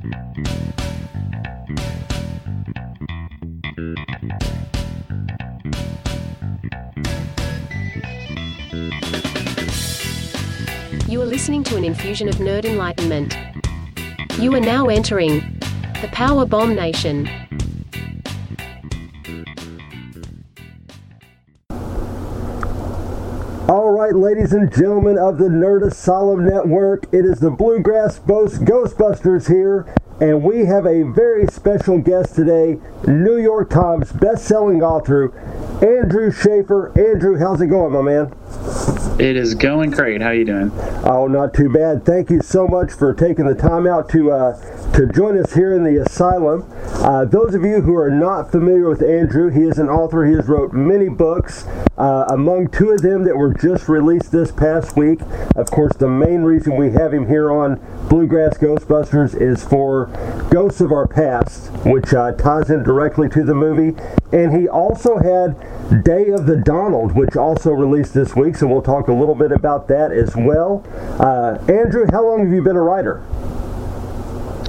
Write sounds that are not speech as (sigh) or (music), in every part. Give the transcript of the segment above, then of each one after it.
You are listening to an infusion of nerd enlightenment. You are now entering the Power Bomb Nation. Right, ladies and gentlemen of the Nerd Asylum Network, it is the Bluegrass Boast Ghostbusters here, and we have a very special guest today, New York Times best-selling author Andrew Shaffer. Andrew, how's it going, my man? It is going great. How are you doing? Oh, not too bad. Thank you so much for taking the time out to uh, to join us here in the asylum. Uh, those of you who are not familiar with Andrew, he is an author. He has wrote many books. Uh, among two of them that were just released this past week. Of course, the main reason we have him here on Bluegrass Ghostbusters is for Ghosts of Our Past, which uh, ties in directly to the movie. And he also had Day of the Donald, which also released this week. So we'll talk a little bit about that as well. Uh, Andrew, how long have you been a writer?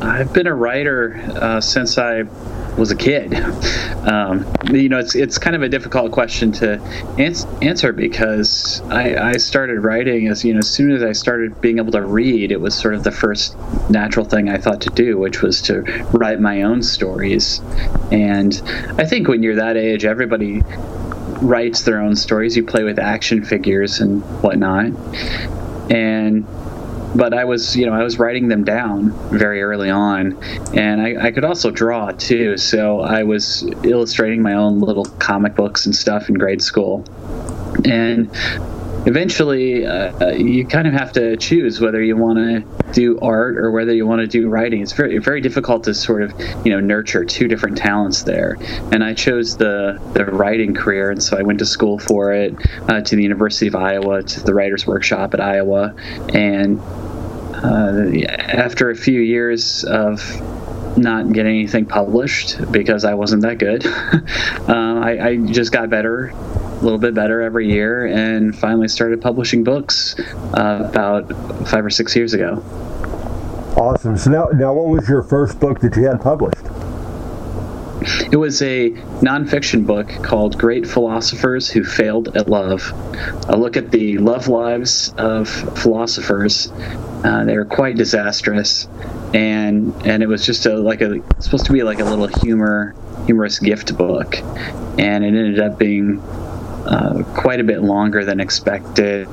I've been a writer uh, since I was a kid. Um, you know, it's it's kind of a difficult question to ans- answer because I, I started writing as you know as soon as I started being able to read, it was sort of the first natural thing I thought to do, which was to write my own stories. And I think when you're that age, everybody writes their own stories. You play with action figures and whatnot, and but I was, you know, I was writing them down very early on, and I, I, could also draw too. So I was illustrating my own little comic books and stuff in grade school, and eventually uh, you kind of have to choose whether you want to do art or whether you want to do writing. It's very very difficult to sort of you know nurture two different talents there. And I chose the the writing career, and so I went to school for it uh, to the University of Iowa to the Writers Workshop at Iowa, and uh, after a few years of not getting anything published because I wasn't that good. uh, (laughs) I, I, just got better, a little bit better every year, and finally started publishing books uh, about five or six years ago. Awesome. So now, now, what was your first book that you had published? It was a nonfiction book called Great Philosophers Who Failed at Love. A look at the love lives of philosophers. Uh, they were quite disastrous, and and it was just a like a supposed to be like a little humor humorous gift book, and it ended up being uh, quite a bit longer than expected,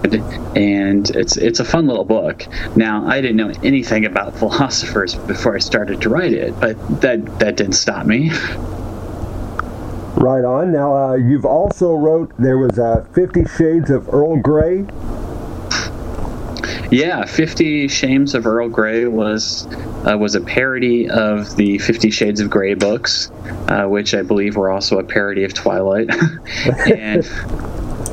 and it's it's a fun little book. Now, I didn't know anything about (laughs) philosophers before I started to write it, but that that didn't stop me. (laughs) Right on. Now, uh, you've also wrote there was uh, Fifty Shades of Earl Grey. Yeah, Fifty Shames of Earl Grey was uh, was a parody of the Fifty Shades of Grey books, uh, which I believe were also a parody of Twilight. (laughs) and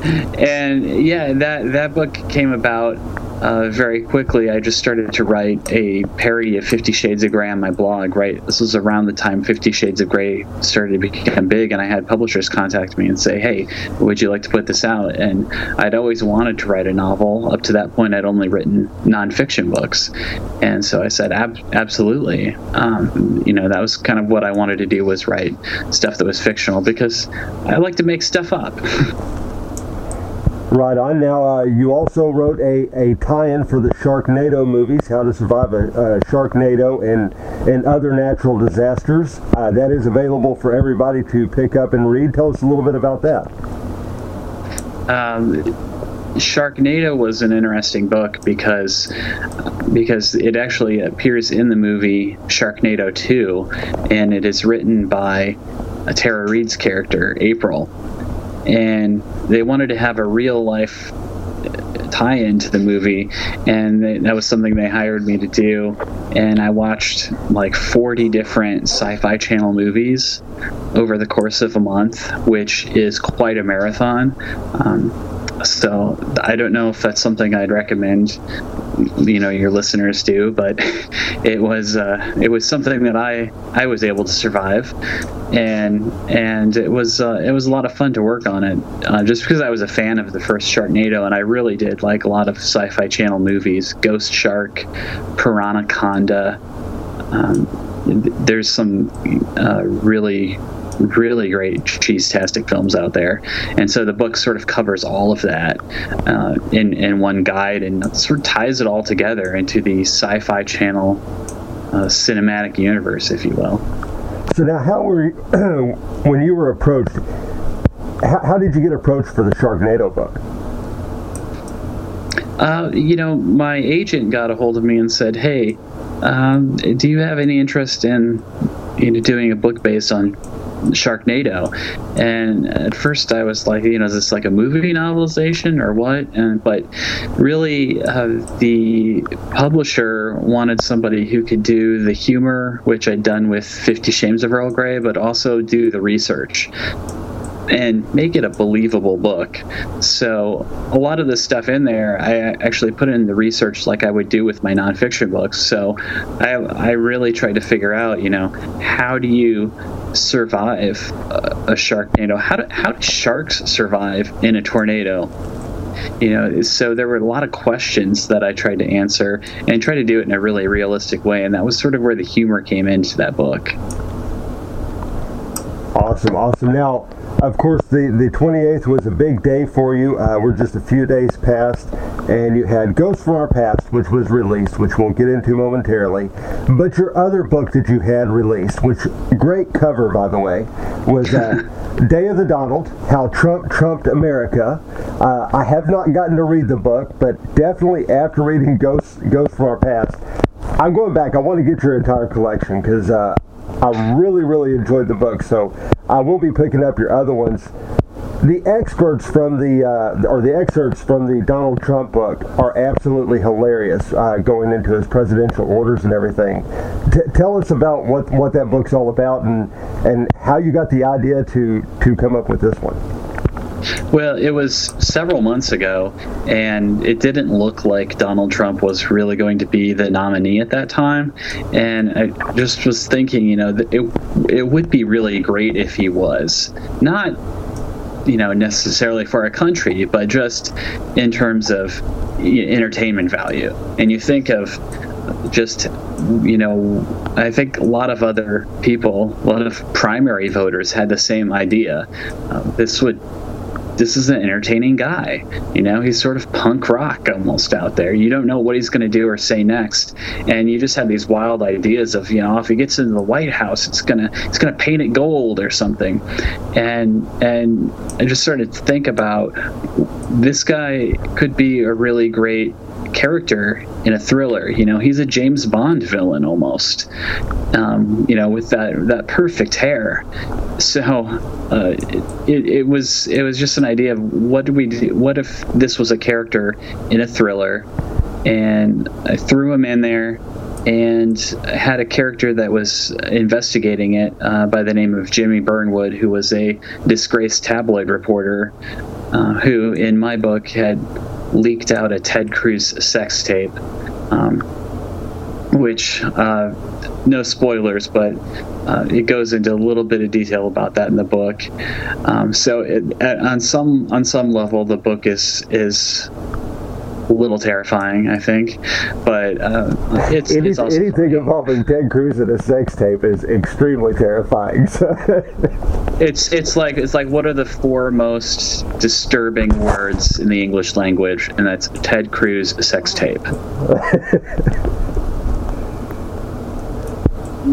and yeah, that that book came about uh, very quickly, I just started to write a parody of Fifty Shades of Grey on my blog. Right, this was around the time Fifty Shades of Grey started to become big, and I had publishers contact me and say, "Hey, would you like to put this out?" And I'd always wanted to write a novel. Up to that point, I'd only written nonfiction books, and so I said, Ab- "Absolutely." Um, you know, that was kind of what I wanted to do was write stuff that was fictional because I like to make stuff up. (laughs) Right on. Now, uh, you also wrote a, a tie-in for the Sharknado movies, How to Survive a, a Sharknado and, and Other Natural Disasters. Uh, that is available for everybody to pick up and read. Tell us a little bit about that. Um, Sharknado was an interesting book because because it actually appears in the movie Sharknado 2, and it is written by a Tara Reid's character, April and they wanted to have a real life tie into the movie and they, that was something they hired me to do. And i watched like 40 different sci-fi channel movies over the course of a month which is quite a marathon. Um, so I don't know if that's something I'd recommend, you know, your listeners do, but (laughs) it was uh, it was something that I I was able to survive, and and it was uh, it was a lot of fun to work on it, uh, just because I was a fan of the first Sharknado, and I really did like a lot of Sci-Fi Channel movies, Ghost Shark, Piranhaconda. um, there's some uh, really really great cheese-tastic films out there. And so the book sort of covers all of that uh, in, in one guide and sort of ties it all together into the sci-fi channel uh, cinematic universe if you will. So now how were you, (clears throat) when you were approached how, how did you get approached for the sharknado book? Uh, you know, my agent got a hold of me and said, "Hey, um, do you have any interest in you know doing a book based on Sharknado. And at first I was like, you know, is this like a movie novelization or what? And but really, uh, the publisher wanted somebody who could do the humor, which I'd done with Fifty Shames of Earl Grey, but also do the research and make it a believable book. So a lot of the stuff in there, I actually put in the research like I would do with my nonfiction books. So I I really tried to figure out, you know, how do you survive a, a sharknado? How do how do sharks survive in a tornado? you know so there were a lot of questions that i tried to answer and try to do it in a really realistic way and that was sort of where the humor came into that book awesome awesome now of course, the, the 28th was a big day for you. Uh, we're just a few days past, and you had Ghosts from Our Past, which was released, which we'll get into momentarily. But your other book that you had released, which great cover, by the way, was uh, (laughs) Day of the Donald, How Trump Trumped America. Uh, I have not gotten to read the book, but definitely after reading Ghosts, Ghosts from Our Past, I'm going back. I want to get your entire collection because uh, I really, really enjoyed the book. So I will be picking up your other ones. The experts from the, uh, or the excerpts from the Donald Trump book are absolutely hilarious, uh, going into his presidential orders and everything. T- tell us about what, what that book's all about and, and how you got the idea to, to come up with this one. Well, it was several months ago, and it didn't look like Donald Trump was really going to be the nominee at that time. And I just was thinking, you know, it it would be really great if he was. Not you know necessarily for a country but just in terms of entertainment value. And you think of just you know i think a lot of other people a lot of primary voters had the same idea. Uh, this would this is an entertaining guy. You know, he's sort of punk rock almost out there. You don't know what he's going to do or say next, and you just have these wild ideas of, you know, if he gets into the White House, it's gonna it's gonna paint it gold or something, and and I just started to think about this guy could be a really great character in a thriller. You know, he's a James Bond villain almost. Um, you know, with that that perfect hair. So uh, it, it was it was just an idea of what do we do? What if this was a character in a thriller, and I threw him in there. And had a character that was investigating it uh, by the name of Jimmy Burnwood, who was a disgraced tabloid reporter, uh, who, in my book, had leaked out a Ted Cruz sex tape, um, which uh, no spoilers, but uh, it goes into a little bit of detail about that in the book. Um, so it, on some on some level, the book is is a little terrifying, I think. But uh, it's, Any, it's also anything funny. involving Ted Cruz and a sex tape is extremely terrifying. So. (laughs) it's it's like it's like what are the four most disturbing words in the English language, and that's Ted Cruz sex tape. (laughs)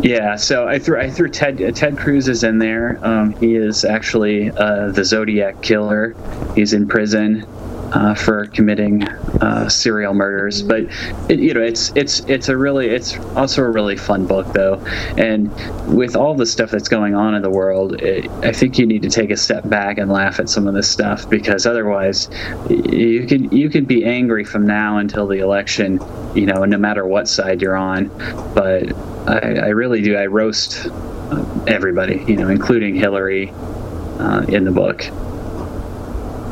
Yeah, so I threw I threw Ted Ted Cruz is in there. Um, he is actually uh, the Zodiac killer. He's in prison uh, for committing uh, serial murders. But it, you know, it's it's it's a really it's also a really fun book though, and with all the stuff that's going on in the world, it, I think you need to take a step back and laugh at some of this stuff because otherwise, you can you can be angry from now until the election, you know, no matter what side you're on. But I, I really do. I roast everybody, you know, including Hillary, uh, in the book.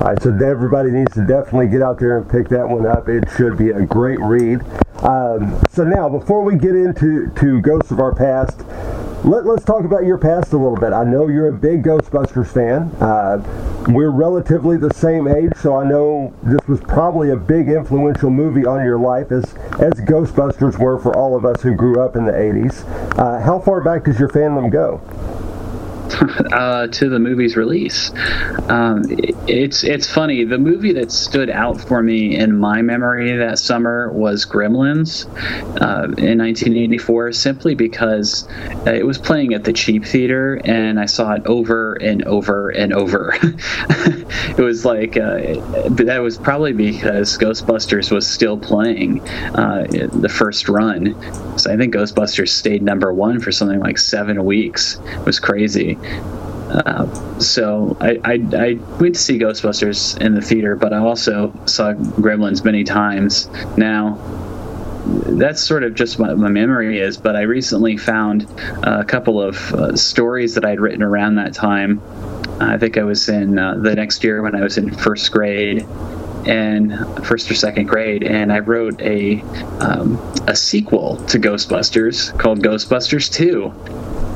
All right, so everybody needs to definitely get out there and pick that one up. It should be a great read. Um, so now, before we get into to Ghosts of Our Past, let, us talk about your past a little bit. I know you're a big Ghostbusters fan. Uh, we're relatively the same age, so I know this was probably a big influential movie on your life, as as Ghostbusters were for all of us who grew up in the '80s. Uh, how far back does your fandom go? (laughs) uh, to the movie's release. Um, it's it's funny. The movie that stood out for me in my memory that summer was Gremlins uh, in 1984, simply because uh, it was playing at the cheap theater, and I saw it over and over and over. (laughs) it was like uh, that was probably because Ghostbusters was still playing uh, the first run. So I think Ghostbusters stayed number one for something like seven weeks. It was crazy. Uh, so I, I, I, went to see Ghostbusters in the theater, but I also saw Gremlins many times. Now, that's sort of just what my memory is, but I recently found a couple of uh, stories that I'd written around that time. I think I was in uh, the next year when I was in first grade and first or second grade, and I wrote a um, a sequel to Ghostbusters called Ghostbusters Two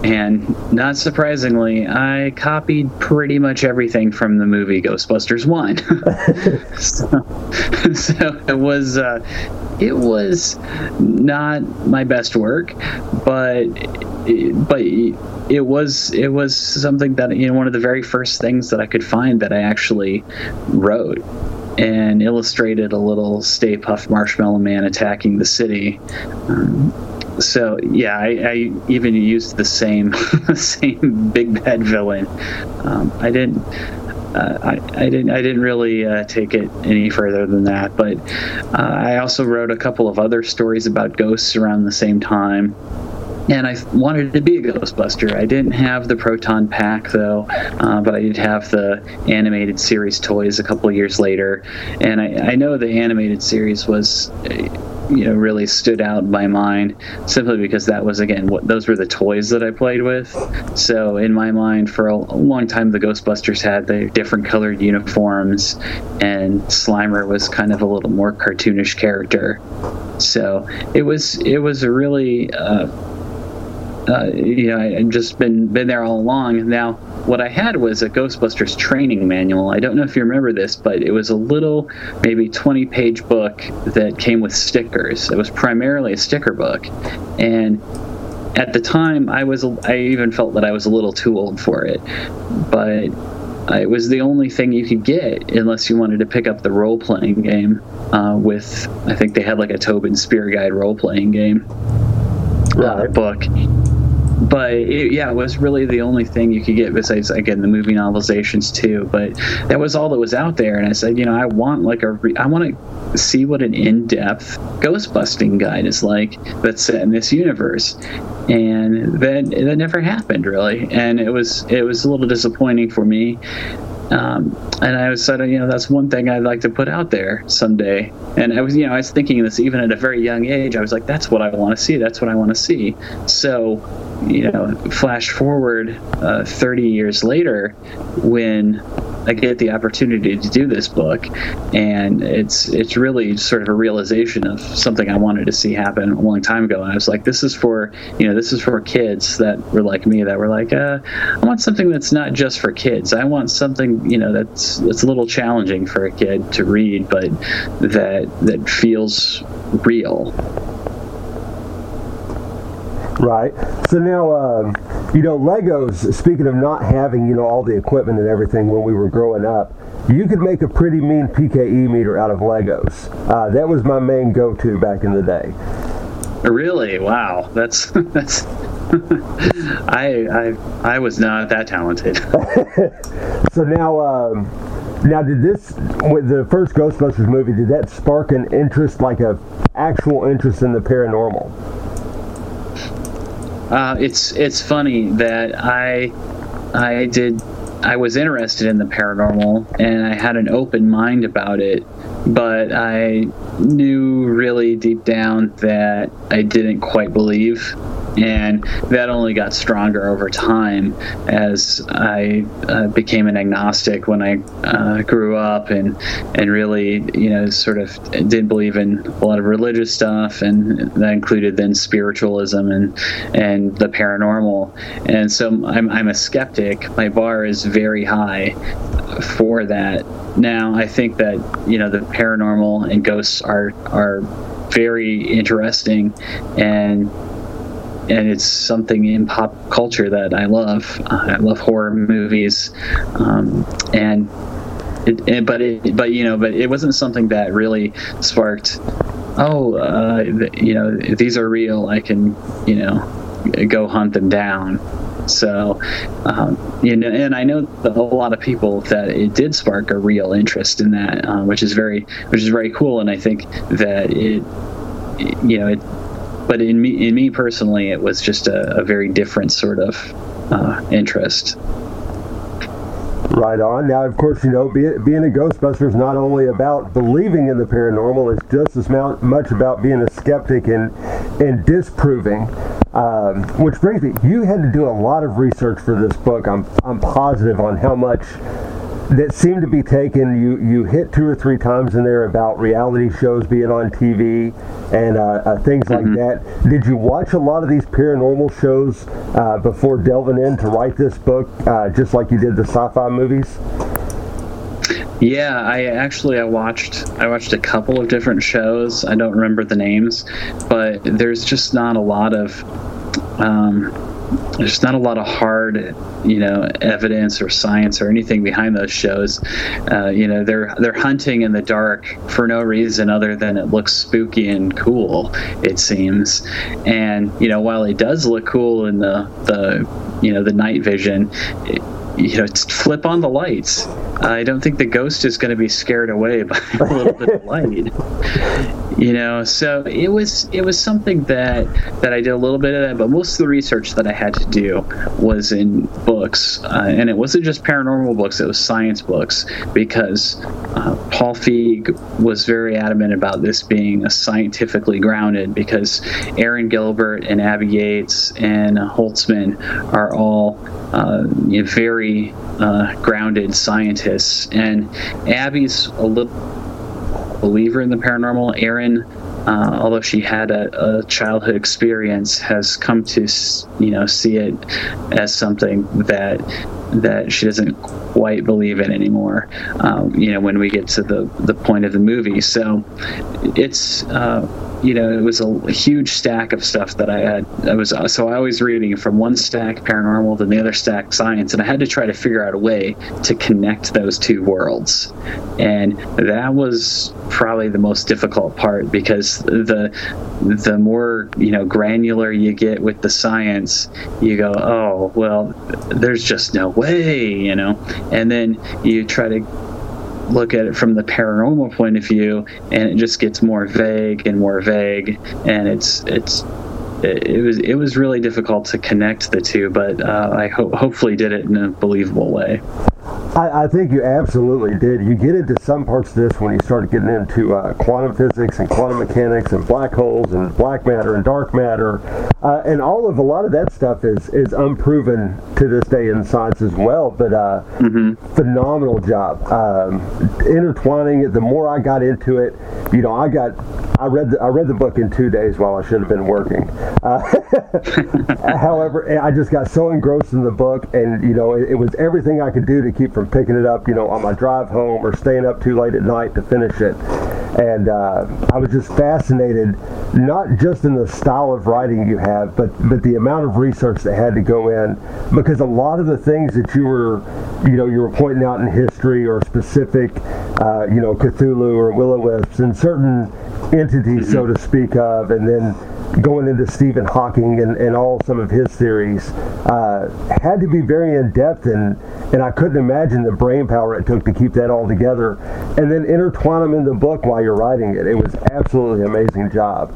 and not surprisingly, I copied pretty much everything from the movie Ghostbusters 1. (laughs) (laughs) so, so, it was uh, it was not my best work, but but it was it was something that you know one of the very first things that I could find that I actually wrote and illustrated a little Stay Puft Marshmallow Man attacking the city. Um, so yeah, I, I, even used the same (laughs) same big bad villain. Um, I didn't. Uh, I, I, didn't. I didn't really uh, take it any further than that. But uh, I also wrote a couple of other stories about ghosts around the same time. And I wanted to be a Ghostbuster. I didn't have the proton pack though, uh, but I did have the animated series toys a couple years later. And I, I know the animated series was you know really stood out in my mind simply because that was again what those were the toys that I played with. So in my mind, for a, long time, the Ghostbusters had the different colored uniforms, and Slimer was kind of a little more cartoonish character. So it was it was a really uh, uh, you know I've just been been there all along. Now what I had was a Ghostbusters training manual. I don't know if you remember this, but it was a little, maybe 20 page book that came with stickers. It was primarily a sticker book. And at the time, I was, I even felt that I was a little too old for it. But it was the only thing you could get unless you wanted to pick up the role playing game uh, with, I think they had like a Tobin Spirit Guide role playing game uh, book but it, yeah, it was really the only thing you could get besides again the movie novelizations too. But that was all that was out there, and I said, you know, I want like a, re- I want to see what an in-depth ghost busting guide is like that's set in this universe, and that that never happened really, and it was it was a little disappointing for me. Um, and I was said, you know, that's one thing I'd like to put out there someday. And I was, you know, I was thinking this even at a very young age. I was like, that's what I want to see. That's what I want to see. So, you know, flash forward uh, 30 years later, when I get the opportunity to do this book, and it's it's really sort of a realization of something I wanted to see happen a long time ago. And I was like, this is for you know, this is for kids that were like me that were like, uh, I want something that's not just for kids. I want something you know that's that's a little challenging for a kid to read, but that that feels real. Right. So now, um, you know, Legos. Speaking of not having, you know, all the equipment and everything when we were growing up, you could make a pretty mean PKE meter out of Legos. Uh, that was my main go-to back in the day. (laughs) Really? Wow. That's that's. (laughs) I I I was not that talented. (laughs) so now. Um, now, did this with the first Ghostbusters movie? Did that spark an interest, like a actual interest in the paranormal? Uh, it's it's funny that I I did I was interested in the paranormal and I had an open mind about it, but I knew really deep down that I didn't quite believe and that only got stronger over time as I uh, became an agnostic when I uh, grew up and and really you know sort of didn't believe in a lot of religious stuff. And that included then spiritualism and and the paranormal. And so I'm, I'm a skeptic. My bar is very high for that. Now I think that you know the paranormal and ghosts are are very interesting. And and it's something in pop culture that I love. I love horror movies, um, and it, it, but it, but you know, but it wasn't something that really sparked. Oh, uh, you know, these are real. I can, you know, go hunt them down. So, um, you know, and I know a lot of people that it did spark a real interest in that, uh, which is very, which is very cool. And I think that it, you know, it but in me, in me personally, it was just a, a very different sort of uh, interest. Right on. Now, of course, you know, be, being a Ghostbuster is not only about believing in the paranormal; it's just as much about being a skeptic and and disproving. Um, which brings me, you had to do a lot of research for this book. I'm I'm positive on how much that seem to be taken. You you hit two or three times in there about reality shows being on TV and uh, uh, things mm-hmm. like that. Did you watch a lot of these paranormal shows uh, before delving in to write this book, uh, just like you did the sci-fi movies? Yeah, I actually I watched I watched a couple of different shows. I don't remember the names, but there's just not a lot of um, there's not a lot of hard, you know, evidence or science or anything behind those shows. Uh, you know, they're they're hunting in the dark for no reason other than it looks spooky and cool. It seems, and you know, while it does look cool in the the you know the night vision. It, you know, flip on the lights. I don't think the ghost is going to be scared away (laughs) by a little bit of light you know so it was it was something that that i did a little bit of that but most of the research that i had to do was in books uh, and it wasn't just paranormal books it was science books because uh, paul feig was very adamant about this being a scientifically grounded because erin gilbert and abby yates and holtzman are all uh, you know, very uh, grounded scientists and abby's a little believer in the paranormal. Erin, uh, although she had a, a, childhood experience, has come to you know see it as something that that she doesn't quite believe in anymore. Um, you know, when we get to the the point of the movie, so it's. Uh, you know, it was a huge stack of stuff that I had. I was uh, so I was reading from one stack paranormal to the other stack science, and I had to try to figure out a way to connect those two worlds, and that was probably the most difficult part because the the more you know granular you get with the science, you go, oh well, there's just no way, you know, and then you try to look at it from the paranormal point of view, and it just gets more vague and more vague, and it's it's it, was it was really difficult to connect the two, but uh, I ho- hopefully did it in a believable way. I, I, think you absolutely did. You get into some parts of this when you started getting into uh, quantum physics and quantum mechanics and black holes and black matter and dark matter, uh, and all of a lot of that stuff is is unproven to this day in science as well. But uh, mm-hmm. phenomenal job um, intertwining it. The more I got into it, you know, I got I read the, I read the book in two days while I should have been working. Uh, (laughs) however, I just got so engrossed in the book, and you know, it, it was everything I could do to keep from picking it up, you know, on my drive home or staying up too late at night to finish it. And uh, I was just fascinated, not just in the style of writing you have, but but the amount of research that had to go in, because a lot of the things that you were, you know, you were pointing out in history or specific, uh, you know, Cthulhu or Will-O-Wisps and certain entities, so to speak of, and then going into Stephen Hawking and, and all some of his theories uh, had to be very in depth and and I couldn't imagine the brain power it took to keep that all together and then intertwine them in the book while you're writing it. It was absolutely amazing job.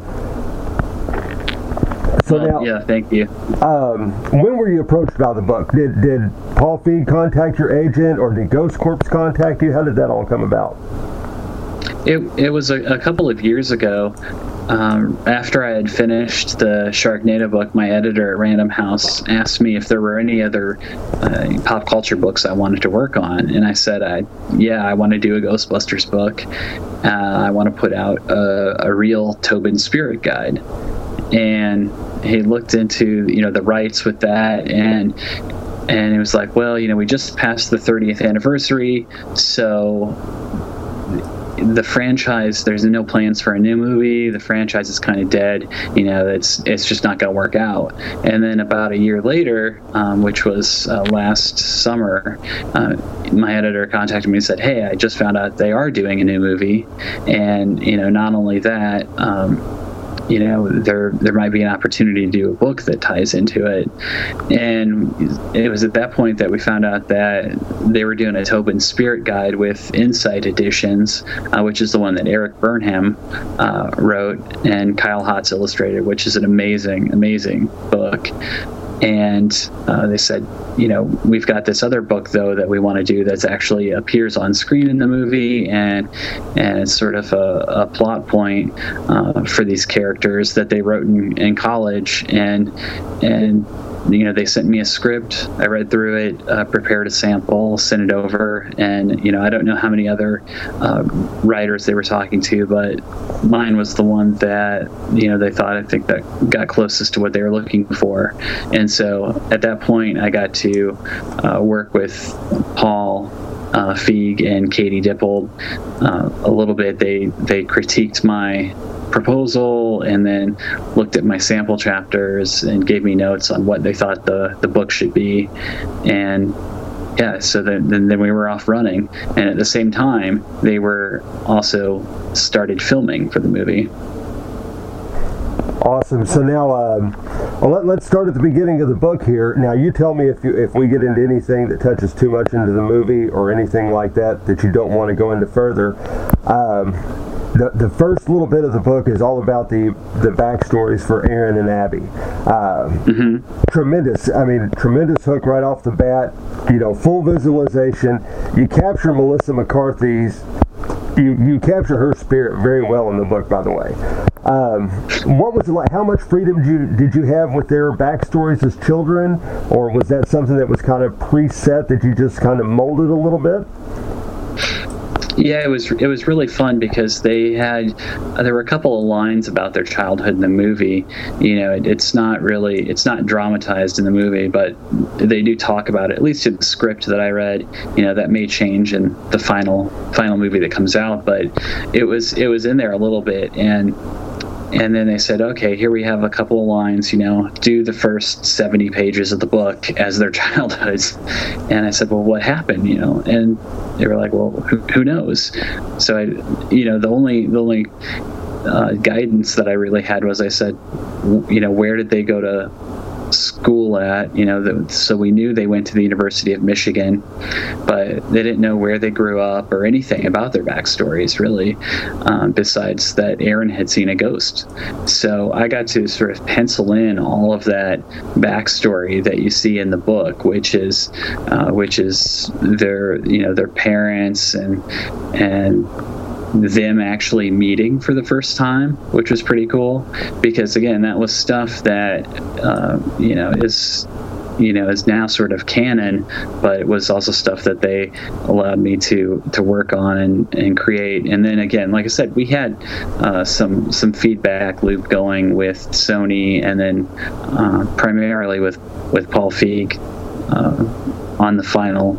So now, yeah, thank you. Um, when were you approached about the book? Did did Paul Feig contact your agent, or did Ghost Corps contact you? How did that all come about? It it was a, a couple of years ago um, after I had finished the Sharknado book, my editor at Random House asked me if there were any other uh, pop culture books I wanted to work on, and I said, "I yeah, I want to do a Ghostbusters book. Uh, I want to put out a, a real Tobin Spirit Guide." And he looked into you know the rights with that and and it was like well you know we just passed the 30th anniversary so the franchise there's no plans for a new movie. The franchise is kind of dead you know it's it's just not going to work out. And then about a year later um, which was uh, last summer uh, my editor contacted me and said hey i just found out they are doing a new movie. And you know not only that um, you know there there might be an opportunity to do a book that ties into it. And it was at that point that we found out that they were doing a Tobin Spirit Guide with Insight Editions uh, which is the one that Erik Burnham uh, wrote and Kyle Hotz illustrated which is an amazing amazing book and uh, they said, you know, we've got this other book though that we want to do that actually appears on screen in the movie, and and it's sort of a, a plot point uh, for these characters that they wrote in, in college, and and you know they sent me a script i read through it uh, prepared a sample sent it over and you know i don't know how many other uh, writers they were talking to but mine was the one that you know they thought i think that got closest to what they were looking for and so at that point i got to uh, work with paul uh, Feig and Katie Dippold uh, a little bit. They they critiqued my proposal and then looked at my sample chapters and gave me notes on what they thought the, the book should be. And yeah, so then, then we were off running. And at the same time, they were also started filming for the movie. Awesome. So now, um, well, let, us start at the beginning of the book here. Now, you tell me if you, if we get into anything that touches too much into the movie or anything like that that you don't want to go into further. Um, the, the first little bit of the book is all about the the backstories for Erin and Abby. Uh, mm-hmm. Tremendous. I mean, tremendous hook right off the bat. You know, full visualization. You capture Melissa McCarthy's. You, you capture her spirit very well in the book, by the way. Um, what was it like? How much freedom did you did you have with their backstories as children, or was that something that was kind of preset that you just kind of molded a little bit? Yeah, it was it was really fun because they had uh, there were a couple of lines about their childhood in the movie. You know, it, it's not really it's not dramatized in the movie, but they do talk about it. At least in the script that I read, you know, that may change in the final final movie that comes out, but it was it was in there a little bit and and then they said, okay, here we have a couple of lines, you know, do the first 70 pages of the book as their (laughs) childhoods. And I said, well, what happened, you know? And they were like, well, who, who knows? So I, you know, the only, the only uh, guidance that I really had was I said, you know, where did they go to school at, you know, the, so we knew they went to the University of Michigan, but they didn't know where they grew up or anything about their backstories, really, um, besides that Erin had seen a ghost. So I got to sort of pencil in all of that backstory that you see in the book, which is, uh, which is their, you know, their parents and, and, them actually meeting for the first time, which was pretty cool because again, that was stuff that uh, you know is you know is now sort of canon, but it was also stuff that they allowed me to to work on and, and create. And then again, like I said, we had uh, some some feedback loop going with Sony, and then uh, primarily with with Paul Feig. On the final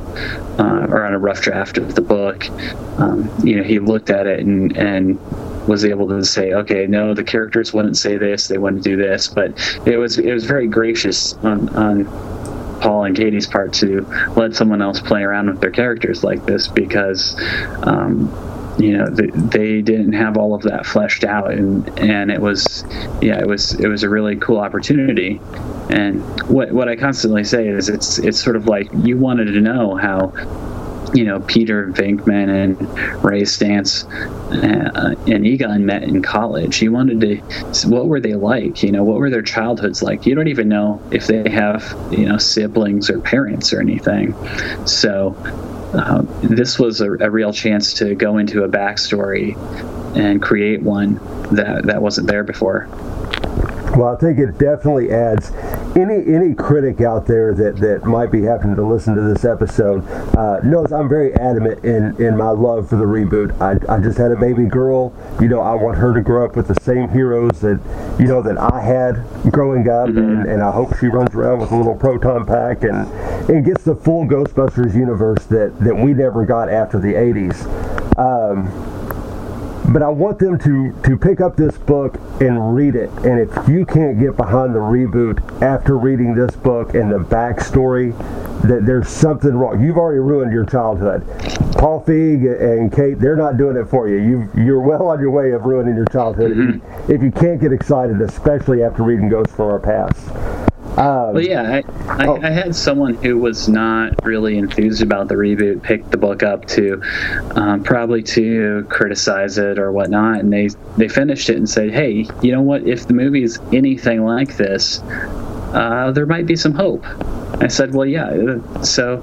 uh, or on a rough draft of the book, um, you know, he looked at it and, and was able to say, okay, no, the characters wouldn't say this, they wouldn't do this, but it was it was very gracious on, on Paul and Katie's part to let someone else play around with their characters like this because. Um, you know they, they didn't have all of that fleshed out and and it was yeah it was it was a really cool opportunity and what what I constantly say is it's it's sort of like you wanted to know how you know Peter Venkman and Ray Stantz uh, and Egon met in college. You wanted to, what were they like? You know, what were their childhoods like? You don't even know if they have you know siblings or parents or anything. So uh, this was a, a, real chance to go into a backstory and create one that that wasn't there before. Well, I think it definitely adds. Any any critic out there that, that might be having to listen to this episode uh, knows I'm very adamant in, in my love for the reboot. I, I just had a baby girl. You know, I want her to grow up with the same heroes that you know that I had growing up, mm-hmm. and, and I hope she runs around with a little proton pack and and gets the full Ghostbusters universe that that we never got after the 80s. Um, but I want them to to pick up this book and read it. And if you can't get behind the reboot after reading this book and the backstory, that there's something wrong. You've already ruined your childhood. Paul Feig and Kate, they're not doing it for you. You you're well on your way of ruining your childhood if, you, mm-hmm. if you can't get excited, especially after reading Ghosts from Our Past. Um, well, yeah, I, I, oh. I, had someone who was not really enthused about the reboot pick the book up to um, probably to criticize it or whatnot, and they they finished it and said, "Hey, you know what? If the movie is anything like this, uh, there might be some hope." I said, "Well, yeah." So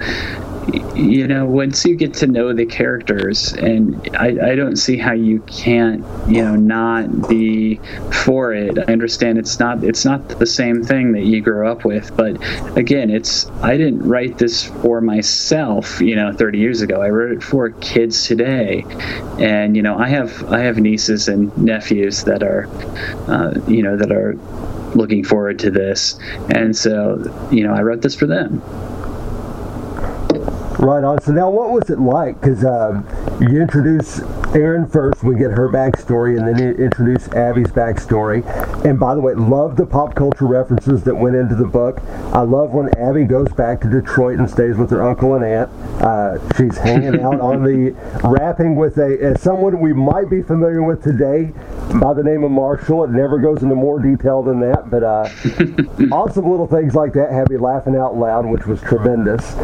you know, once you get to know the characters, and I, I don't see how you can't, you know, not be for it. I understand it's not it's not the same thing that you grew up with, but again, it's I didn't write this for myself, you know, 30 years ago. I wrote it for kids today, and you know, I have I have nieces and nephews that are, uh, you know, that are looking forward to this, and so you know, I wrote this for them. Right on. So now, what was it like? Because um, you introduce Erin first, we get her backstory, and then you introduce Abby's backstory. And by the way, love the pop culture references that went into the book. I love when Abby goes back to Detroit and stays with her uncle and aunt. Uh, she's hanging out on the (laughs) rapping with a someone we might be familiar with today by the name of Marshall. It never goes into more detail than that, but uh, (laughs) awesome little things like that have you laughing out loud, which was tremendous.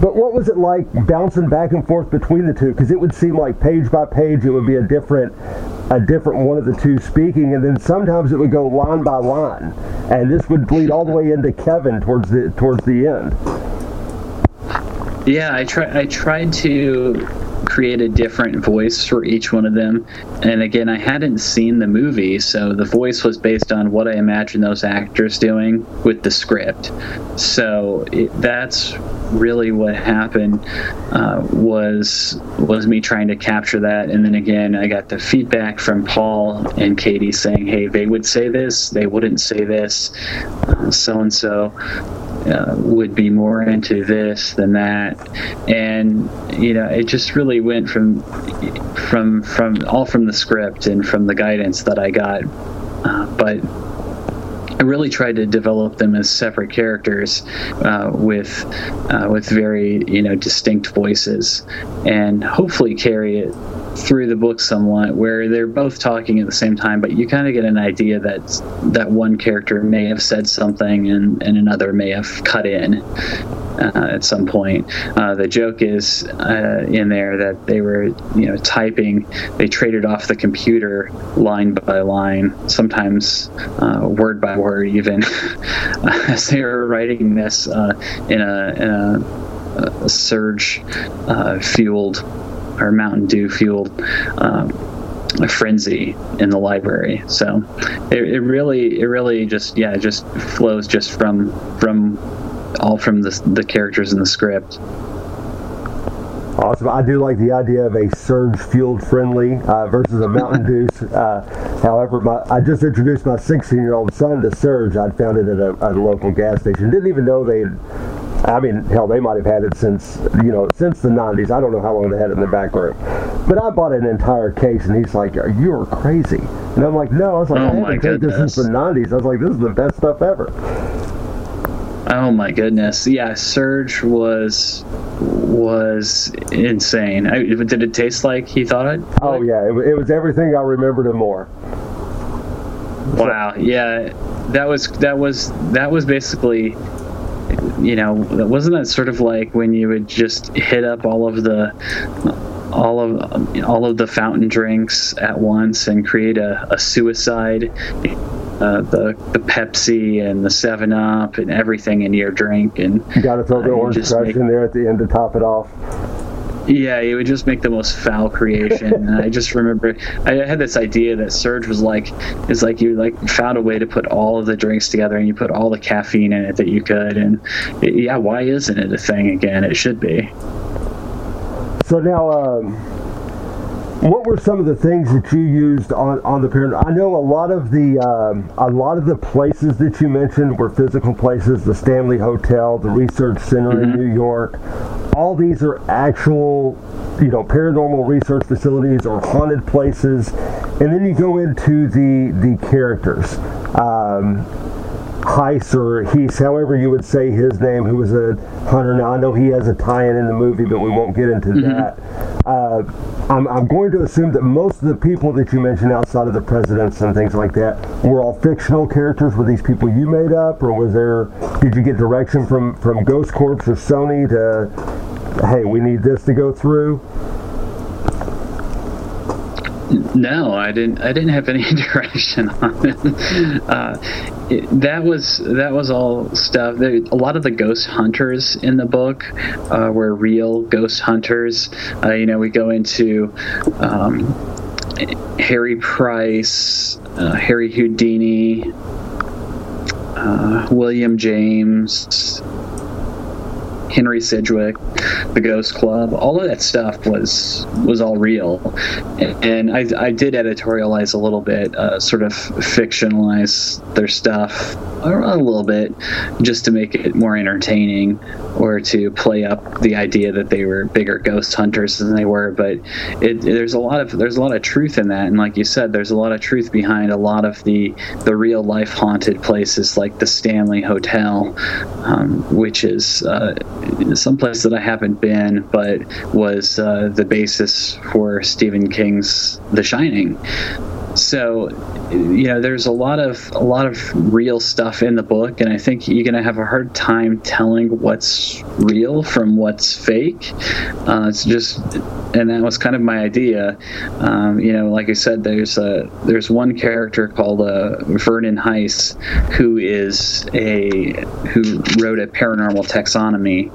But what was it like bouncing back and forth between the two? Because it would seem like page by page it would be a different, a different one of the two speaking, and then sometimes it would go line by line, and this would bleed all the way into Kevin towards the towards the end. Yeah, I try. I tried to create a different voice for each one of them. And again, I hadn't seen the movie, so the voice was based on what I imagined those actors doing with the script. So it, that's really what happened uh, was was me trying to capture that. And then again, I got the feedback from Paul and Katie saying, "Hey, they would say this, they wouldn't say this, so and so." Would be more into this than that, and you know, it just really went from from from all from the script and from the guidance that I got. Uh, but I really tried to develop them as separate characters uh, with uh, with very you know distinct voices, and hopefully carry it through the book somewhat, where they're both talking at the same time, but you kind of get an idea that that one character may have said something and, and another may have cut in uh, at some point. Uh, the joke is uh, in there that they were, you know, typing. They traded off the computer line by line, sometimes uh, word by word, even (laughs) as they were writing this uh, in a, in a, a surge uh, fueled or Mountain Dew fueled. Um, a frenzy in the library. So it, it really, it really just, yeah, it just flows just from from all from the, the characters in the script. Awesome. I do like the idea of a surge fueled friendly uh, versus a Mountain (laughs) Dew. Uh, however, my, I just introduced my 16 year old son to Surge. I'd found it at a, at a, local gas station. Didn't even know they. I mean, hell, they might have had it since you know since the 90s. I don't know how long they had it in the back room, but I bought an entire case, and he's like, "You are crazy," and I'm like, "No." I was like, oh "I haven't drank this since the 90s." I was like, "This is the best stuff ever." Oh my goodness! Yeah, Surge was was insane. I, did it taste like he thought it? Oh yeah, it, it was everything I remembered and more. Wow. Yeah, that was that was that was basically you know wasn't that sort of like when you would just hit up all of the all of all of the fountain drinks at once and create a, a suicide uh, the the Pepsi and the Seven Up and everything in your drink, and you got to throw the uh, orange crush in there at the end to top it off. Yeah, he would just make the most foul creation. and I just remember I had this idea that Surge was like is like you like found a way to put all of the drinks together and you put all the caffeine in it that you could and it, yeah, why isn't it a thing again? It should be. So now um what were some of the things that you used on, on the pyramid? I know a lot of the um, a lot of the places that you mentioned were physical places. The Stanley Hotel, the Research Center mm-hmm. in New York. All these are actual, you know, paranormal research facilities or haunted places. And then you go into the the characters. Um, Heiss or Heath, however you would say his name, who was a hunter. Now I know he has a tie-in in the movie, but we won't get into mm-hmm. that. Uh, I'm, I'm, going to assume that most of the people that you mentioned outside of the presidents and things like that were all fictional characters. Were these people you made up, or was there? Did you get direction from from Ghost Corps or Sony to, hey, we need this to go through? No, I didn't. I didn't have any (laughs) direction on it. Uh, it that was that was all stuff. A lot of the ghost hunters in the book uh, were real ghost hunters. Uh, you know, we go into um, Harry Price, uh, Harry Houdini, uh, William James. Henry Sidgwick, the Ghost Club, all of that stuff was was all real, and I, I did editorialize a little bit, uh, sort of fictionalize their stuff a little bit, just to make it more entertaining, or to play up the idea that they were bigger ghost hunters than they were. But it, there's a lot of there's a lot of truth in that, and like you said, there's a lot of truth behind a lot of the the real life haunted places like the Stanley Hotel, um, which is uh, someplace that I haven't been, but was uh, the basis for Stephen King's The Shining. So, you know, there's a lot of a lot of real stuff in the book, and I think you're going to have a hard time telling what's real from what's fake. Uh, it's just, and that was kind of my idea. Um, you know, like I said, there's a there's one character called uh, Vernon Heiss, who is a who wrote a paranormal taxonomy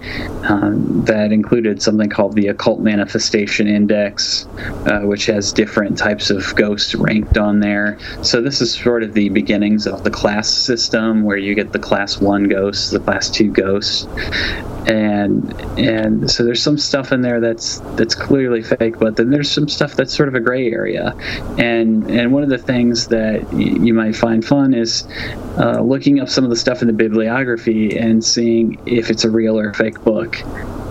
um, that included something called the Occult Manifestation Index, uh, which has different types of ghosts ranked on there. So this is sort of the beginnings of the class system where you get the class one ghosts, the class two ghosts, and and so there's some stuff in there that's that's clearly fake, but then there's some stuff that's sort of a gray area. And and one of the things that y- you might find fun is uh, looking up some of the stuff in the bibliography and seeing if it's a real or fake book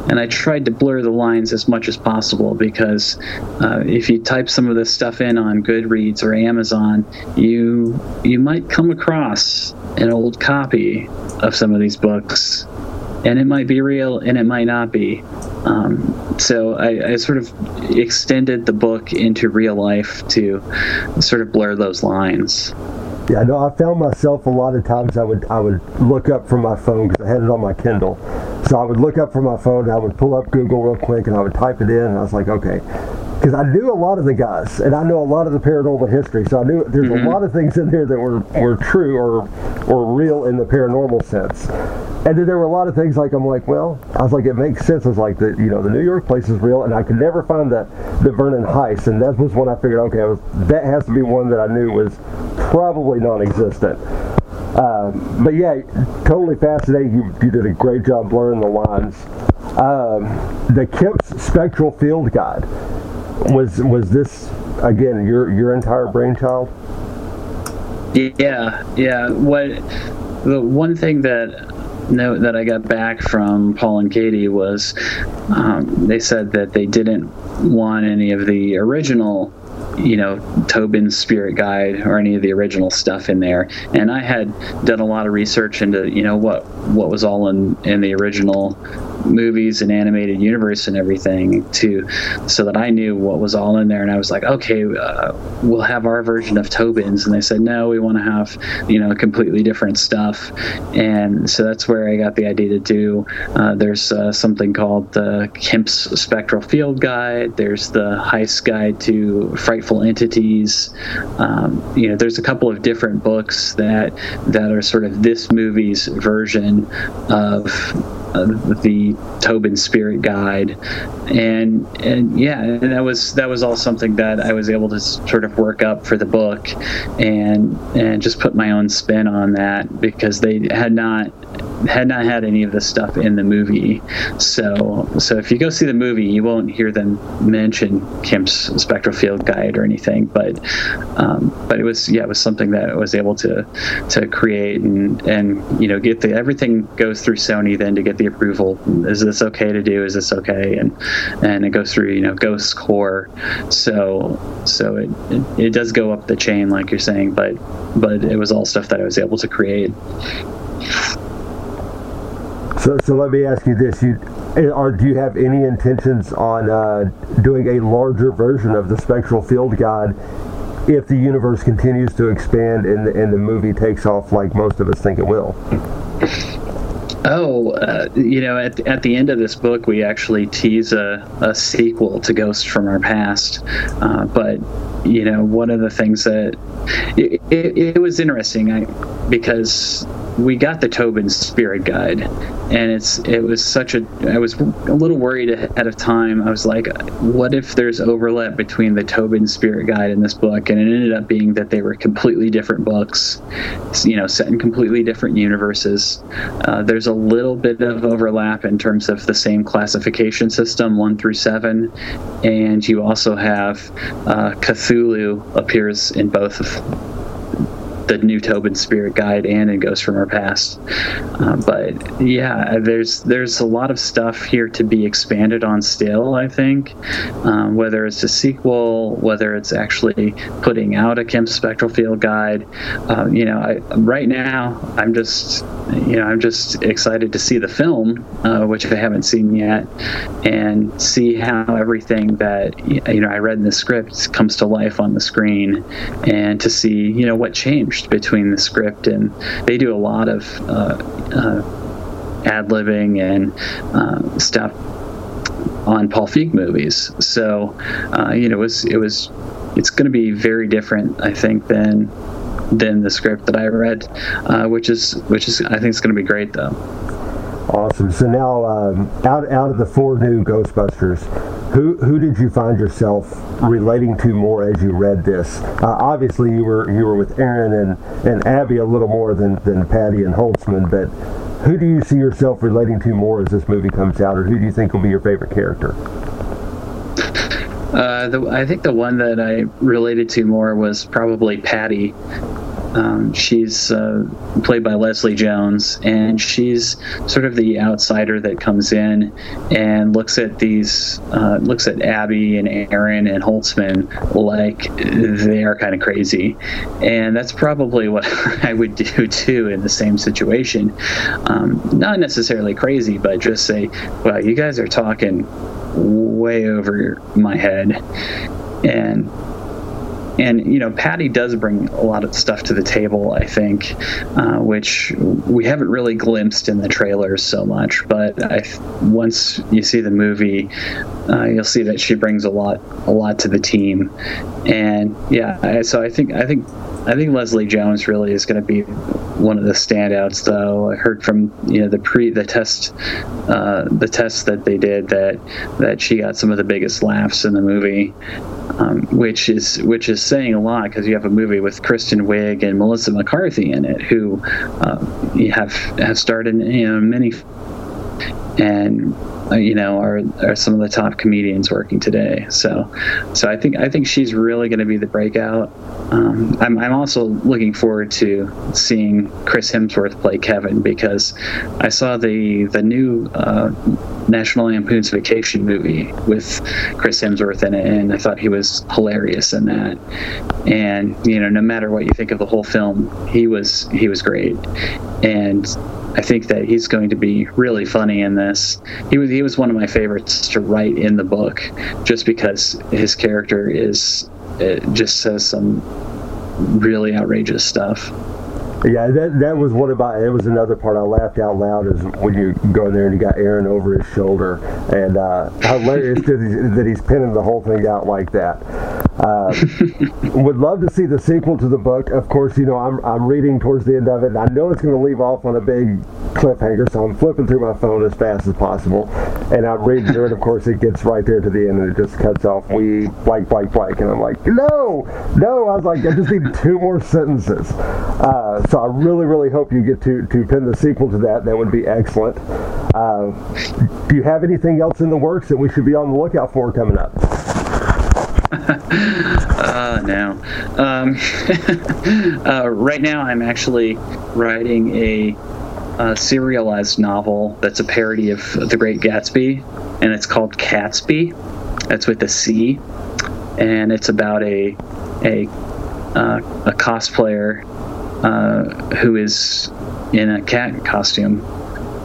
and I tried to blur the lines as much as possible because uh, if you type some of this stuff in on Goodreads or Amazon, you you might come across an old copy of some of these books, and it might be real and it might not be. Um, so I, I, sort of extended the book into real life to sort of blur those lines. Yeah, no, I found myself a lot of times I would I would look up from my phone because I had it on my Kindle so I would look up from my phone and I would pull up Google real quick and I would type it in and I was like, okay. Because I knew a lot of the guys and I know a lot of the paranormal history. So I knew there's mm-hmm. a lot of things in there that were, were true or, or real in the paranormal sense. And then there were a lot of things like I'm like, well, I was like, it makes sense. I was like, the you know, the New York place is real, and I could never find the the Vernon Heiss, and that was when I figured, okay, was, that has to be one that I knew was probably non-existent. Um, but yeah, totally fascinating. You, you did a great job blurring the lines. Um, the Kemp's Spectral Field Guide was was this again your your entire brainchild? Yeah, yeah. What the one thing that note that I got back from Paul and Katie was um, they said that they didn't want any of the original you know Tobin's Spirit Guide or any of the original stuff in there. And I had done a lot of research into you know what what was all in in the original movies and animated universe and everything to so that I knew what was all in there. And I was like okay uh, we'll have our version of Tobin's. And they said no we want to have you know completely different stuff. And so that's where I got the idea to do uh, there's uh, something called the Kemp's Spectral Field Guide. There's the Heist Guide to Frightful Entities. Um, you know there's a couple of different books that that are sort of this movie's version of the Tobin Spirit Guide, and and yeah, and that was that was all something that I was able to sort of work up for the book, and and just put my own spin on that because they had not had not had any of this stuff in the movie. So so if you go see the movie, you won't hear them mention Kemp's spectral field guide or anything. But um, but it was yeah, it was something that I was able to to create and and you know get the everything goes through Sony then to get the approval. Is this okay to do? Is this okay? And and it goes through you know Ghost Corps. So so it, it it does go up the chain like you're saying, but but it was all stuff that I was able to create. So, so let me ask you this: you, are, do you have any intentions on uh, doing a larger version of the spectral field guide if the universe continues to expand and the, and the movie takes off like most of us think it will? Oh, uh, you know, at, at the end of this book, we actually tease a, a sequel to Ghosts from Our Past. Uh, but, you know, one of the things that it, it, it was interesting I, because we got the Tobin Spirit Guide, and it's it was such a I was a little worried ahead of time. I was like, what if there's overlap between the Tobin Spirit Guide and this book? And it ended up being that they were completely different books, you know, set in completely different universes. Uh, there's a little bit of overlap in terms of the same classification system, one through seven, and you also have uh, Cthulhu appears in both of the new Tobin Spirit Guide and in Ghosts from Our Past. Uh, but yeah, there's there's a lot of stuff here to be expanded on still. I think um, whether it's a sequel, whether it's actually putting out a Kemp Spectral Field Guide. Uh, you know, I, right now I'm just you know I'm just excited to see the film, uh, which I haven't seen yet, and see how everything that you know I read in the script comes to life on the screen, and to see you know what changed between the script and they do a lot of uh, uh, ad libbing and uh, stuff on Paul Feig movies. So uh, you know, it was it was it's going to be very different, I think, than than the script that I read, uh, which is which is I think it's going to be great though. Awesome. So now, um, out out of the four new Ghostbusters, who who did you find yourself relating to more as you read this? Uh, obviously, you were you were with Erin and, and Abby a little more than, than Patty and Holtzman, but who do you see yourself relating to more as this movie comes out, or who do you think will be your favorite character? Uh, the, I think the one that I related to more was probably Patty. Um, she's uh, played by Leslie Jones, and she's sort of the outsider that comes in and looks at these, uh, looks at Abby and Erin and Holtzman like they are kind of crazy, and that's probably what (laughs) I would do too in the same situation. Um, not necessarily crazy, but just say, "Well, you guys are talking way over my head," and and you know patty does bring a lot of stuff to the table i think uh, which we haven't really glimpsed in the trailers so much. But I, once you see the movie uh, you'll see that she brings a lot a lot to the team. And yeah I, so i think i think I think Leslie Jones really is going to be one of the standouts, though. I heard from you know the pre the test uh, the test that they did that that she got some of the biggest laughs in the movie, um, which is which is saying a lot because you have a movie with Kristen Wiig and Melissa McCarthy in it, who uh, have have starred in you know many and uh, you know are are some of the top comedians working today. So so I think I think she's really going to be the breakout. Um, I'm I'm also looking forward to seeing Chris Hemsworth play Kevin because I saw the the new uh, National Lampoon's Vacation movie with Chris Hemsworth in it, and I thought he was hilarious in that. And you know, no matter what you think of the whole film, he was he was great. And I think that he's going to be really funny in this. He was he was one of my favorites to write in the book, just because his character is just says some really outrageous stuff. Yeah, that that was one about it was another part I laughed out loud is when you go in there and you got Erin over his shoulder and uh, hilarious that, he's, that he's pinning the whole thing out like that. Uh, would love to see the sequel to the book. Of course, you know I'm I'm reading towards the end of it. And I know it's going to leave off on a big cliffhanger, so I'm flipping through my phone as fast as possible, and I'm reading through it. Of course, it gets right there to the end, and it just cuts off. We blank blank blank, and I'm like, no, no. I was like, I just need two more sentences. Uh, so I really really hope you get to to pin the sequel to that. That would be excellent. Uh, do you have anything else in the works that we should be on the lookout for coming up? (laughs) uh, no. Um, (laughs) uh, right now, I'm actually writing a, a, serialized novel that's a parody of The Great Gatsby, and it's called Catsby. That's with a C, and it's about a a uh, a cosplayer uh, who is in a cat costume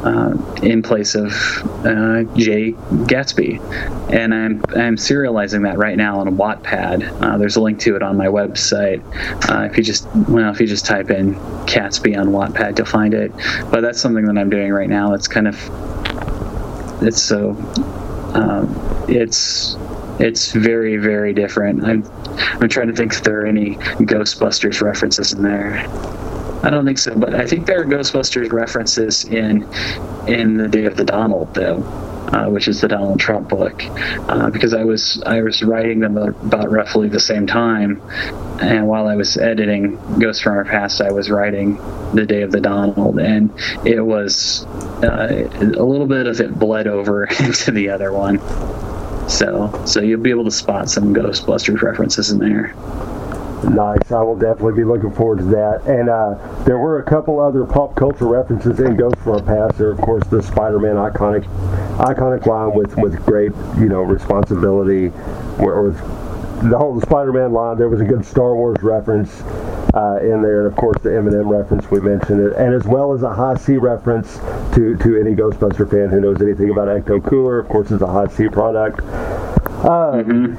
uh, in place of uh, Jay Gatsby, and I'm I'm serializing that right now on a Wattpad. Uh, there's a link to it on my website. Uh, if you just well, if you just type in Catsby on Wattpad, you'll find it. But that's something that I'm doing right now. It's kind of it's so um, it's it's very very different. I'm I'm trying to think if there are any Ghostbusters references in there. I don't think so, but I think there are Ghostbusters references in in the Day of the Donald, though, uh, which is the Donald Trump book, uh, because I was I was writing them about roughly the same time, and while I was editing Ghosts from Our Past, I was writing the Day of the Donald, and it was uh, a little bit of it bled over (laughs) into the other one. So, so you'll be able to spot some Ghostbusters references in there. Nice. I will definitely be looking forward to that. And uh, there were a couple other pop culture references in Ghost from Our Past. There, of course, the Spider-Man iconic, iconic line with with great, you know, responsibility, or, the whole Spider-Man line. There was a good Star Wars reference uh, in there, and of course the Eminem reference we mentioned, it, and as well as a Hi-C reference to to any Ghostbuster fan who knows anything about Ecto Cooler. Of course, it's a Hi-C product. Uh, mm-hmm.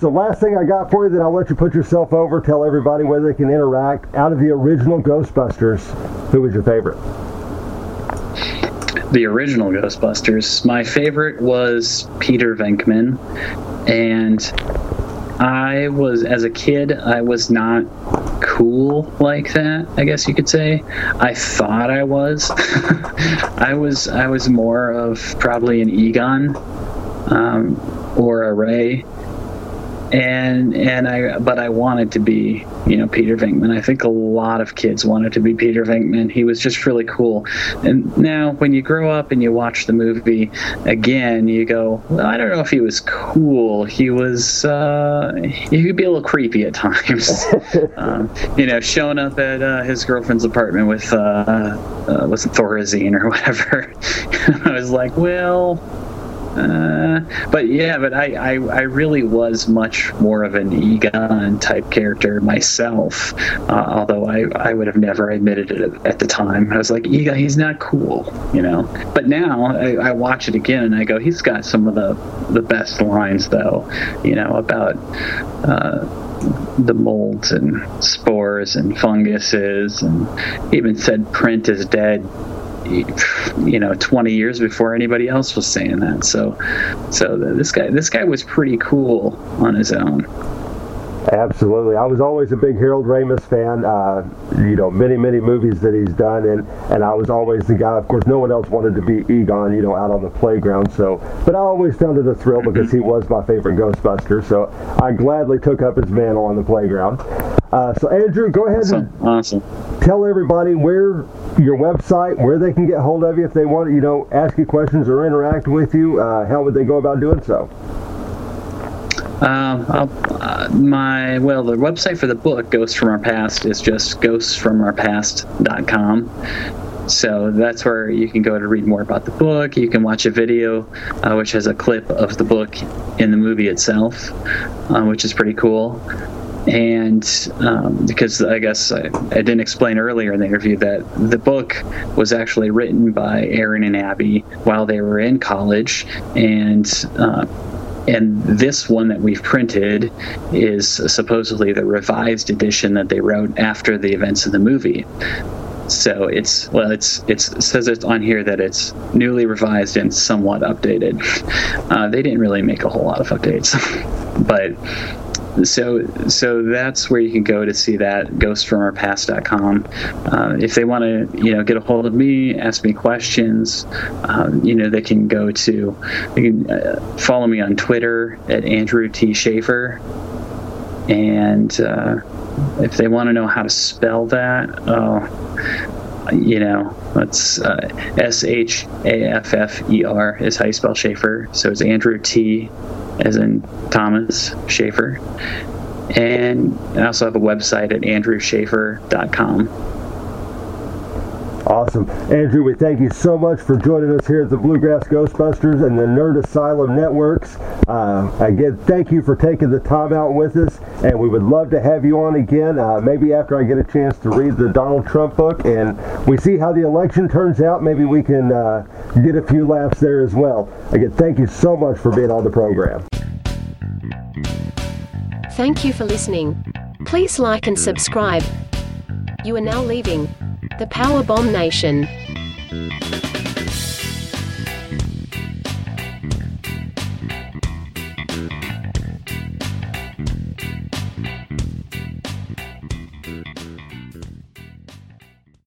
So last thing I got for you, then I'll let you put yourself over, tell everybody where they can interact. Out of the original Ghostbusters, who was your favorite? The original Ghostbusters. My favorite was Peter Venkman, and I was as a kid, I was not cool like that. I guess you could say. I thought I was. (laughs) I was. I was more of probably an Egon um, or a Ray and and I but I wanted to be you know Peter Venkman. I think a lot of kids wanted to be Peter Venkman. He was just really cool. And now when you grow up and you watch the movie again, you go, well, I don't know if he was cool. He was uh, he could be a little creepy at times. (laughs) um, you know, showing up at uh, his girlfriend's apartment with uh, uh, was it Thorazine or whatever. (laughs) I was like, well uh, but yeah, but I, I, I, really was much more of an Egon type character myself, uh, although I, I would have never admitted it at the time. I was like, Egon, he's not cool, you know. But now I, I watch it again and I go, he's got some of the, the best lines, though, you know, about. Uh, the molds and spores and funguses, and even said print is dead you know 20 years before anybody else was saying that. So so this guy this guy was pretty cool on his own Absolutely. I was always a big Harold Ramis fan. Uh, you know, many, many movies that he's done, and, and I was always the guy. Of course, no one else wanted to be Egon, you know, out on the playground. So, but I always found it a thrill because he was my favorite Ghostbuster. So I gladly took up his mantle on the playground. Uh, so, Andrew, go ahead awesome. and awesome. tell everybody where your website, where they can get hold of you if they want, to, you know, ask you questions or interact with you. Uh, how would they go about doing so? Um, uh, my well, the website for the book Ghosts from Our Past is just ghostsfromourpast.com. So that's where you can go to read more about the book. You can watch a video, uh, which has a clip of the book in the movie itself, uh, which is pretty cool. And um, because I guess I, I, didn't explain earlier in the interview that the book was actually written by Erin and Abby while they were in college, and uh, and this one that we've printed is supposedly the revised edition that they wrote after the events of the movie. So it's well, it's it's it says it's on here that it's newly revised and somewhat updated. Uh, they didn't really make a whole lot of updates, (laughs) but so so that's where you can go to see that ghostfromourpast.com uh, if they want to you know get a hold of me ask me questions um, you know they can go to they can uh, follow me on twitter at andrew t. Shaffer. And uh, if they want to know how to spell that oh you know that's uh, S H A F F E R is how you spell Shaffer. So it's Andrew T as in Thomas Shaffer. And I also have a website at andrewshaffer.com. Awesome. Andrew, we thank you so much for joining us here at the Bluegrass Ghostbusters and the Nerd Asylum Networks. Uh, again, thank you for taking the time out with us, and we would love to have you on again, uh, maybe after I get a chance to read the Donald Trump book and we see how the election turns out. Maybe we can uh, get a few laughs there as well. Again, thank you so much for being on the program. Thank you for listening. Please like and subscribe. You are now leaving the Power Bomb Nation.